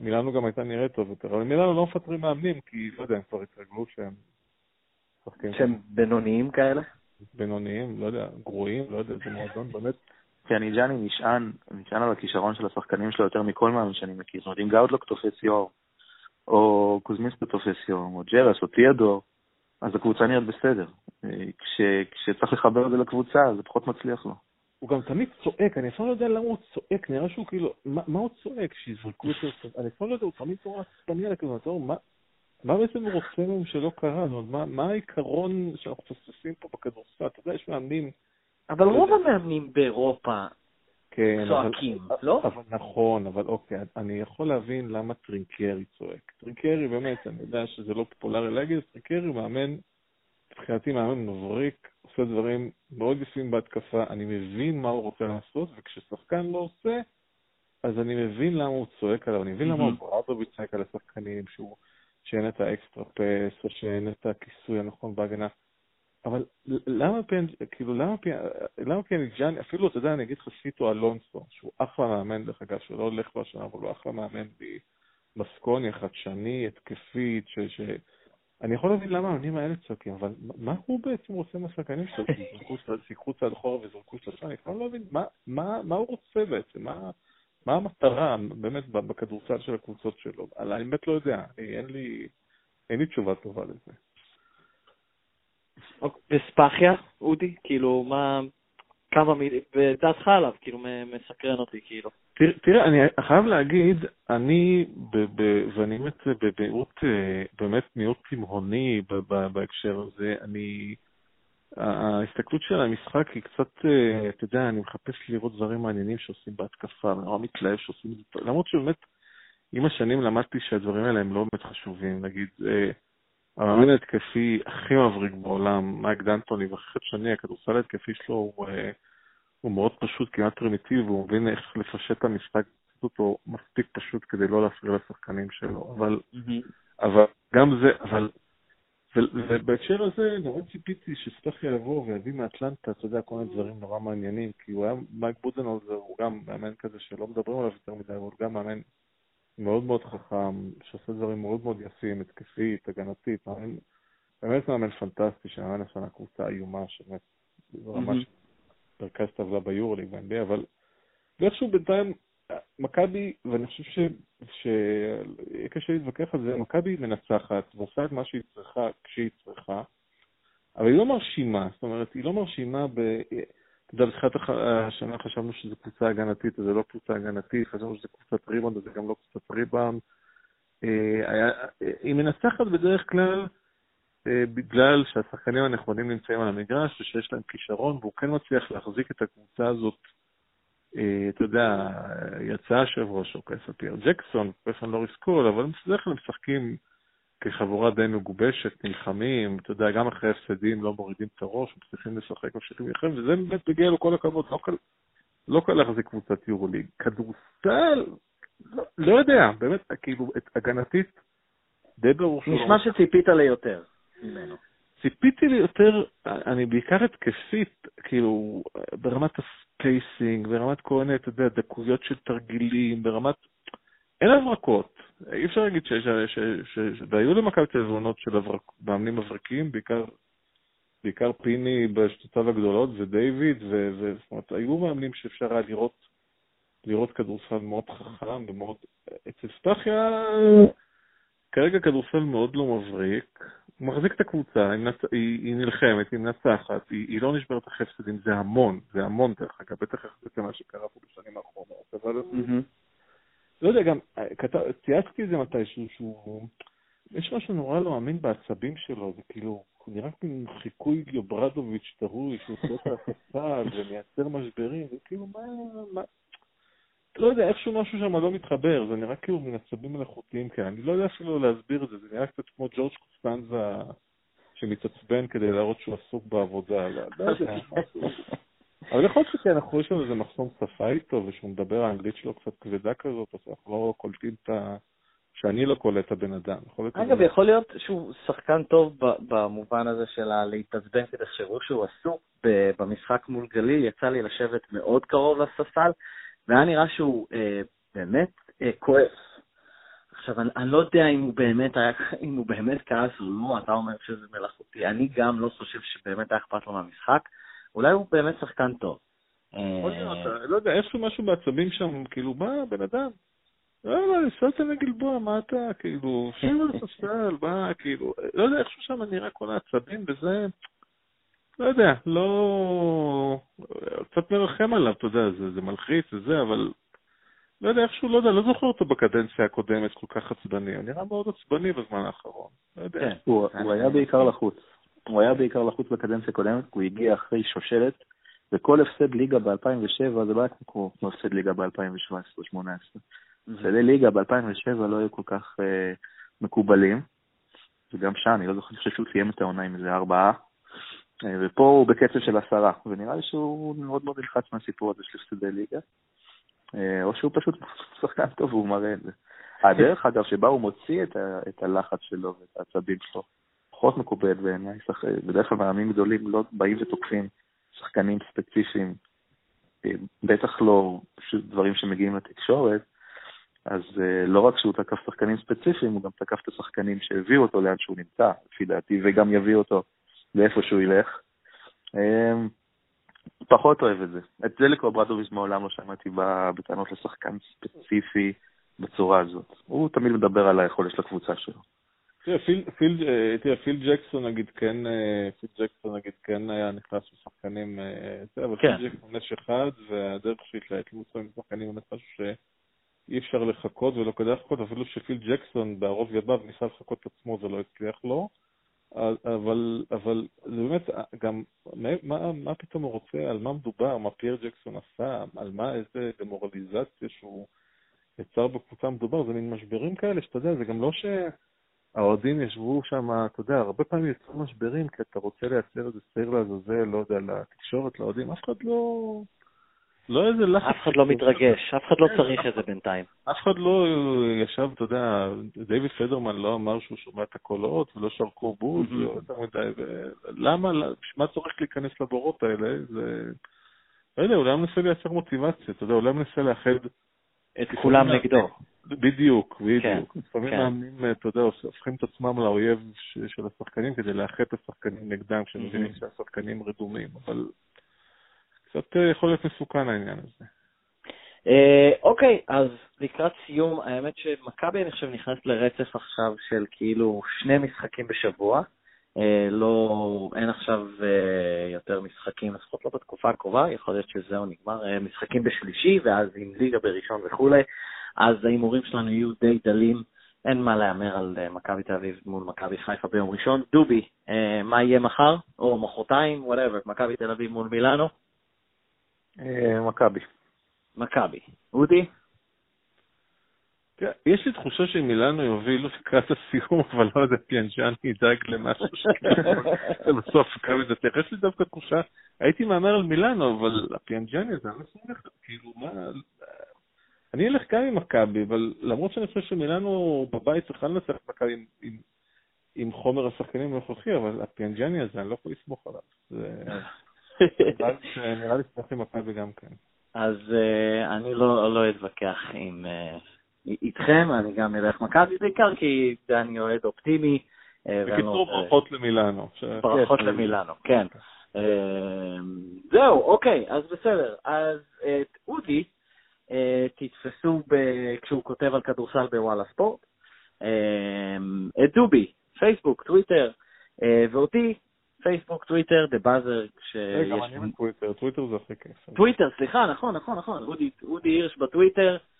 C: מילאנו גם הייתה נראית טוב יותר. אבל מילאנו לא מפטרים מאמנים, כי, לא יודע, הם כבר התרגלו שהם
A: שהם בינוניים כאלה?
C: בינוניים, לא יודע, גרועים, לא יודע, זה מועדון באמת.
B: פיאניג'אני נשען, נשען על הכישרון של השחקנים שלו יותר מכל מאמן שאני מכיר. זאת אומרת, אם גאודלוק תופס יור, או קוזמיסטו תופס יור, או ג'רלס, או תיאודור, אז הקבוצה נראית בסדר. כש, כשצריך לחבר את זה לקבוצה, זה פחות מצליח לו.
C: הוא גם תמיד צועק, אני אפילו לא יודע למה הוא צועק, נראה שהוא כאילו, מה, מה הוא צועק? שיזרקו את זה, אני אפילו לא יודע, הוא תמיד נורא עצבני על הכדור, מה, מה בעצם הוא רוצה מהם שלא קרה? זאת אומרת, מה, מה העיקרון שאנחנו מפספסים פה בכדורסל? אתה יודע, יש מאמנים...
A: אבל רוב המאמנים באירופה
C: כן,
A: צועקים,
C: אבל,
A: לא?
C: אבל נכון, אבל אוקיי, אני יכול להבין למה טרינקרי צועק. טרינקרי באמת, אני יודע שזה לא פופולרי להגיד, טרינקרי מאמן, מבחינתי מאמן מבריק, עושה דברים מאוד יפים בהתקפה, אני מבין מה הוא רוצה לעשות, וכששחקן לא עושה, אז אני מבין למה הוא צועק עליו, אני מבין למה
A: אממ,
C: אוברדוביץ' צועק על השחקנים, שאין את ה extra pass, או שאין את הכיסוי הנכון בהגנה. אבל למה פיאנ... כאילו, למה פיאנ... למה פיאניג'אן, אפילו, אתה יודע, אני אגיד לך סיטו אלונסו, שהוא אחלה מאמן, דרך אגב, שלא הולך לו השנה, אבל הוא אחלה מאמן בבסקוניה, חדשני, התקפית, ש... ש... אני יכול להבין למה המאמנים האלה צועקים, אבל מה הוא בעצם רוצה מהשחקנים שלו? שיקחו צעד אחורה ויזרקו שלושה? אני יכול להבין מה, מה, מה הוא רוצה בעצם, מה, מה המטרה באמת בכדורסל של הקבוצות שלו. אני באמת לא יודע, אני, אין, לי, אין לי תשובה טובה לזה.
A: אוקיי, וספחיה, אודי? כאילו, מה... כמה מילים, ודעתך עליו, כאילו, מסקרן אותי, כאילו.
C: תראה, אני חייב להגיד, אני, ב, ב, ואני באמת במיעוט, אה, באמת מיעוט תימהוני בהקשר הזה, אני, ההסתכלות של המשחק היא קצת, אה, אתה יודע, אני מחפש לראות דברים מעניינים שעושים בהתקפה, אני נורא מתלהב שעושים את זה, למרות שבאמת, עם השנים למדתי שהדברים האלה הם לא באמת חשובים, נגיד, אה, המאמן ההתקפי הכי מבריק בעולם, מייק דנטוני, והכי חדשני, הכדורסל ההתקפי שלו הוא, אה, הוא מאוד פשוט, כמעט פרימיטיבי, הוא מבין איך לפשט את המשחק, אותו מספיק פשוט כדי לא להפריע לשחקנים שלו, אבל, אבל גם זה, אבל, ובהקשר הזה נורא ציפיתי שספחיה יבוא ויביא מאטלנטה, אתה יודע, כל מיני דברים נורא מעניינים, כי הוא היה, מייק בודנולזר הוא גם מאמן כזה שלא מדברים עליו יותר מדי, אבל הוא גם מאמן מאוד מאוד חכם, שעושה דברים מאוד מאוד יפים, התקפית, הגנתית, מאמן, באמת מאמן פנטסטי, שמאמן השנה קבוצה איומה, שבאמת, ברמה של מרכז טבלה ביורוליג ב-NBA, אבל ואיכשהו בינתיים, מכבי, ואני חושב שיהיה קשה להתווכח על זה, מכבי מנצחת ועושה את מה שהיא צריכה כשהיא צריכה, אבל היא לא מרשימה, זאת אומרת, היא לא מרשימה ב... אתה יודע, בתחילת השנה חשבנו שזו קבוצה הגנתית, אז זה לא קבוצה הגנתית, חשבנו שזו קבוצת ריבאונד, אז זה גם לא קבוצת ריבאונד. היא מנצחת בדרך כלל אה, בגלל שהשחקנים הנכונים נמצאים על המגרש ושיש להם כישרון, והוא כן מצליח להחזיק את הקבוצה הזאת. אה, אתה יודע, יצא השבוע שוקס על פייר ג'קסון, פרסון לוריס קול, אבל בדרך כלל משחקים כחבורה די מגובשת, נלחמים, אתה יודע, גם אחרי הפסדים לא מורידים את הראש, מצליחים לשחק, ממשיכים להילחם, וזה באמת מגיע לו כל הכבוד, לא קל, לא קל להחזיק קבוצת יורוליג. כדורסל, לא, לא יודע, באמת, כאילו, את הגנתית, די ברור
A: שלא. נשמע שציפית ליותר ממנו.
C: ציפיתי ליותר, אני בעיקר התקפית, כאילו, ברמת הספייסינג, ברמת כל מיני, אתה יודע, דקויות של תרגילים, ברמת... אין הברקות. אי אפשר להגיד שיש, והיו למכבי תזרונות של מאמנים מבריקים, בעיקר, בעיקר פיני בשתותיו הגדולות ודייוויד, וזאת אומרת, היו מאמנים שאפשר היה לראות, לראות כדורסל מאוד חכם ומאוד... אצל סטחיה, כרגע כדורסל מאוד לא מבריק, הוא מחזיק את הקבוצה, היא, נצ... היא, היא נלחמת, היא מנצחת, היא, היא לא נשברת אחרי הפסדים, זה המון, זה המון דרך אגב, בטח יחסית למה שקרה פה בשנים האחרונות, אבל... Mm-hmm. לא יודע, גם כתב, צייצתי את זה מתישהו, שהוא... יש משהו נורא לא מאמין בעצבים שלו, זה כאילו, הוא נראה כמו חיקוי יוברדוביץ' טרוי, שהוא עושה את הספסל ומייצר משברים, וכאילו, מה... מה... לא יודע, איכשהו משהו שם לא מתחבר, זה נראה כאילו מן עצבים מלאכותיים כאלה, אני לא יודע אפילו להסביר את זה, זה נראה קצת כמו ג'ורג' קוסטנזה שמתעצבן כדי להראות שהוא עסוק בעבודה, לא, לא יודע, משהו... אבל יכול להיות שכן, אנחנו לנו איזה מחסום שפה איתו, ושהוא מדבר, האנגלית שלו קצת כבדה כזאת, אז אנחנו לא קולטים את ה... שאני לא קולט את הבן אדם.
A: אגב, יכול להיות שהוא שחקן טוב במובן הזה של להתעצבן, כי תחשבו שהוא עסוק במשחק מול גליל, יצא לי לשבת מאוד קרוב לספסל, והיה נראה שהוא אה, באמת אה, כועס. עכשיו, אני, אני לא יודע אם הוא באמת היה, אם הוא באמת כעס או לא, אתה אומר שזה מלאכותי. אני גם לא חושב שבאמת היה אכפת לו מהמשחק. אולי הוא באמת שחקן טוב.
C: לא יודע, איכשהו משהו בעצבים שם, כאילו, מה, בן אדם? לא, לא, נסעת לגלבוע, מה אתה, כאילו, שב על הספסל, מה, כאילו, לא יודע, איכשהו שם נראה כל העצבים, וזה, לא יודע, לא... קצת מרחם עליו, אתה יודע, זה, זה מלחיץ וזה, אבל לא יודע, איכשהו, לא יודע, לא זוכר אותו בקדנציה הקודמת כל כך עצבני, הוא נראה מאוד עצבני בזמן האחרון, לא יודע.
B: כן, הוא, הוא היה בעיקר לחוץ. הוא היה בעיקר לחוץ בקדנציה הקודמת, הוא הגיע אחרי שושלת, וכל הפסד ליגה ב-2007 זה לא היה כמו הפסד ליגה ב-2017-2018. הפסדי ליגה ב-2007 לא היו כל כך uh, מקובלים, וגם שם, אני לא זוכר, אני חושב שהוא סיים את העונה עם איזה ארבעה, אה, ופה הוא בקצב של עשרה, ונראה לי שהוא מאוד מאוד נלחץ מהסיפור הזה של הפסדי ליגה. אה, או שהוא פשוט שחקן טוב והוא מראה את זה. הדרך, אגב, שבה הוא מוציא את, ה, את הלחץ שלו ואת העצבים שלו, פחות מקובלת בעיניי. בדרך כלל מאמנים גדולים לא באים ותוקפים שחקנים ספציפיים, אה, בטח לא דברים שמגיעים לתקשורת, אז לא רק שהוא תקף שחקנים ספציפיים, הוא גם תקף את השחקנים שהביאו אותו לאן שהוא נמצא, לפי דעתי, וגם יביא אותו לאיפה שהוא ילך. אמ, פחות אוהב את זה. את זה לקוברדוביץ' מעולם לא שמעתי בטענות לשחקן ספציפי בצורה הזאת. הוא תמיד מדבר על היכולת של הקבוצה שלו.
C: תראה, פיל, פיל, אה, תראה, פיל ג'קסון נגיד כן, אה, פיל ג'קסון נגיד כן היה נכנס לשחקנים, אה, אבל כן. פיל ג'קסון נש אחד, והדרך שהתלהט לו עם שחקנים באמת משהו שאי אפשר לחכות ולא כדאי לחכות, אפילו שפיל ג'קסון בערוב ידיו ניסה לחכות את עצמו, זה לא הצליח לו. אבל, אבל זה באמת, גם, מה, מה פתאום הוא רוצה, על מה מדובר, מה פייר ג'קסון עשה, על מה, איזה דמורליזציה שהוא יצר בקבוצה מדובר, זה מין משברים כאלה, שאתה יודע, זה גם לא שהאוהדים ישבו שם, אתה יודע, הרבה פעמים יצאו משברים, כי אתה רוצה לייצר איזה סיר לעזאזל, לא יודע, לתקשורת, לאוהדים, אף אחד לא... לא איזה לחץ.
A: אף אחד לא מתרגש, אף אחד לא צריך את זה בינתיים.
C: אף אחד לא ישב, אתה יודע, דיוויד פדרמן לא אמר שהוא שומע את הקולות ולא שרקו בוז, יותר מדי, למה, מה צורך להיכנס לבורות האלה? זה... לא יודע, אולי מנסה לייצר מוטיבציה, אתה יודע, אולי מנסה לאחד...
A: את כולם נגדו.
C: בדיוק, בדיוק. כן, לפעמים כן. מאמנים, אתה יודע, הופכים את עצמם לאויב של השחקנים כדי לאחד את השחקנים נגדם, כשהם מבינים שהשחקנים רדומים, אבל קצת אה, יכול להיות מסוכן העניין הזה.
A: אה, אוקיי, אז לקראת סיום, האמת שמכבי, אני חושב, נכנס לרצף עכשיו של כאילו שני משחקים בשבוע. אה, לא, אין עכשיו יותר משחקים, לפחות לא בתקופה הקרובה, יכול להיות שזהו נגמר, משחקים בשלישי, ואז עם ליגה בראשון וכולי, אז ההימורים שלנו יהיו די דלים. אין מה להמר על מכבי תל אביב מול מכבי חיפה ביום ראשון. דובי, מה יהיה מחר, או מחרתיים, whatever, מכבי תל אביב מול מילאנו?
B: אה, מכבי.
A: מכבי. אודי?
C: כן, יש לי תחושה שמילאנו יובילו לקראת הסיום, אבל לא יודע, פיאנג'אני ידאג למשהו שבסוף מכבי זה תלך. יש לי דווקא תחושה, הייתי מהמר על מילאנו, אבל הפיאנג'אני הזה, אני לא סומך, כאילו, מה... אני אלך גם עם מכבי, אבל למרות שאני חושב שמילאנו בבית צריכה לנצח את מכבי עם, עם, עם חומר השחקנים הנוכחי, אבל הפיאנג'אני הזה, אני לא יכול לסמוך עליו. זה... נראה לי שצריך עם מכבי גם כן.
A: אז אה, אני לא, לא אתווכח עם, אה, איתכם, אני גם אלך מכבי, בעיקר כי אני אוהד אופטימי.
C: אה, בקיצור, ברכות למילאנו.
A: ברכות כן. למילאנו, כן. זהו, אוקיי, אז בסדר. אז אודי תתפסו כשהוא כותב על כדורסל בוואלה ספורט. את דובי, פייסבוק, טוויטר, ואותי פייסבוק, טוויטר, The Buzzer,
C: כשיש... גם אני בטוויטר, טוויטר זה הכי כיף.
A: טוויטר, סליחה, נכון, נכון, נכון, אודי הירש בטוויטר, אה,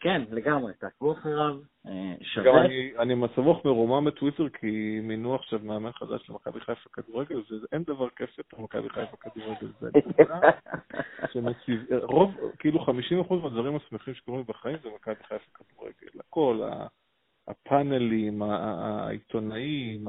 A: כן, לגמרי, תעקבו אחריו, אה, שווה.
C: גם אני מצב רוח מרומם בטוויטר, כי מינו עכשיו מאמן חדש למכבי חיפה כדורגל, ואין דבר כיף יותר מכבי חיפה כדורגל. זה שמציב, רוב, כאילו 50% מהדברים השמחים שקורים בחיים זה מכבי חיפה כדורגל. הכל, הפאנלים, העיתונאים,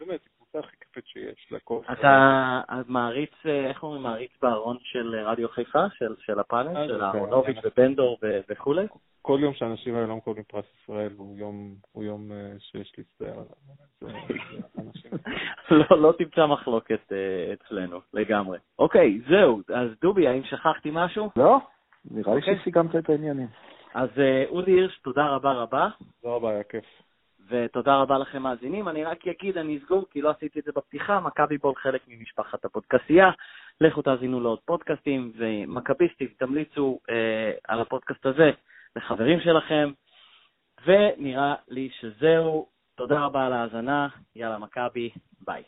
C: באמת, הקבוצה הכי כיפית שיש. לכל
A: אתה מעריץ, אה, איך אומרים, מעריץ בארון של רדיו חיפה, של, של הפאנל, אה, של כן. אהרונוביץ' ובנדור וכולי?
C: כל יום שאנשים האלה לא מקבלים פרס ישראל הוא יום, הוא יום אה, שיש להצטער עליו.
A: לא, לא תמצא מחלוקת אצלנו, לגמרי. אוקיי, זהו, אז דובי, האם שכחתי משהו?
B: לא, נראה לי אוקיי. שסיכמת את העניינים.
A: אז אודי הירש, תודה רבה רבה.
C: תודה רבה, היה כיף.
A: ותודה רבה לכם מאזינים. אני רק אגיד, אני אסגור, כי לא עשיתי את זה בפתיחה, מכבי בול חלק ממשפחת הפודקסייה. לכו תאזינו לעוד פודקאסטים, ומכביסטים, תמליצו אה, על הפודקאסט הזה לחברים שלכם. ונראה לי שזהו. תודה רבה על ההאזנה, יאללה מכבי, ביי.